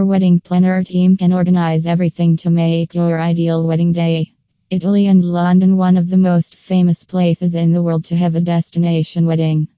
Our wedding planner team can organize everything to make your ideal wedding day. Italy and London, one of the most famous places in the world to have a destination wedding.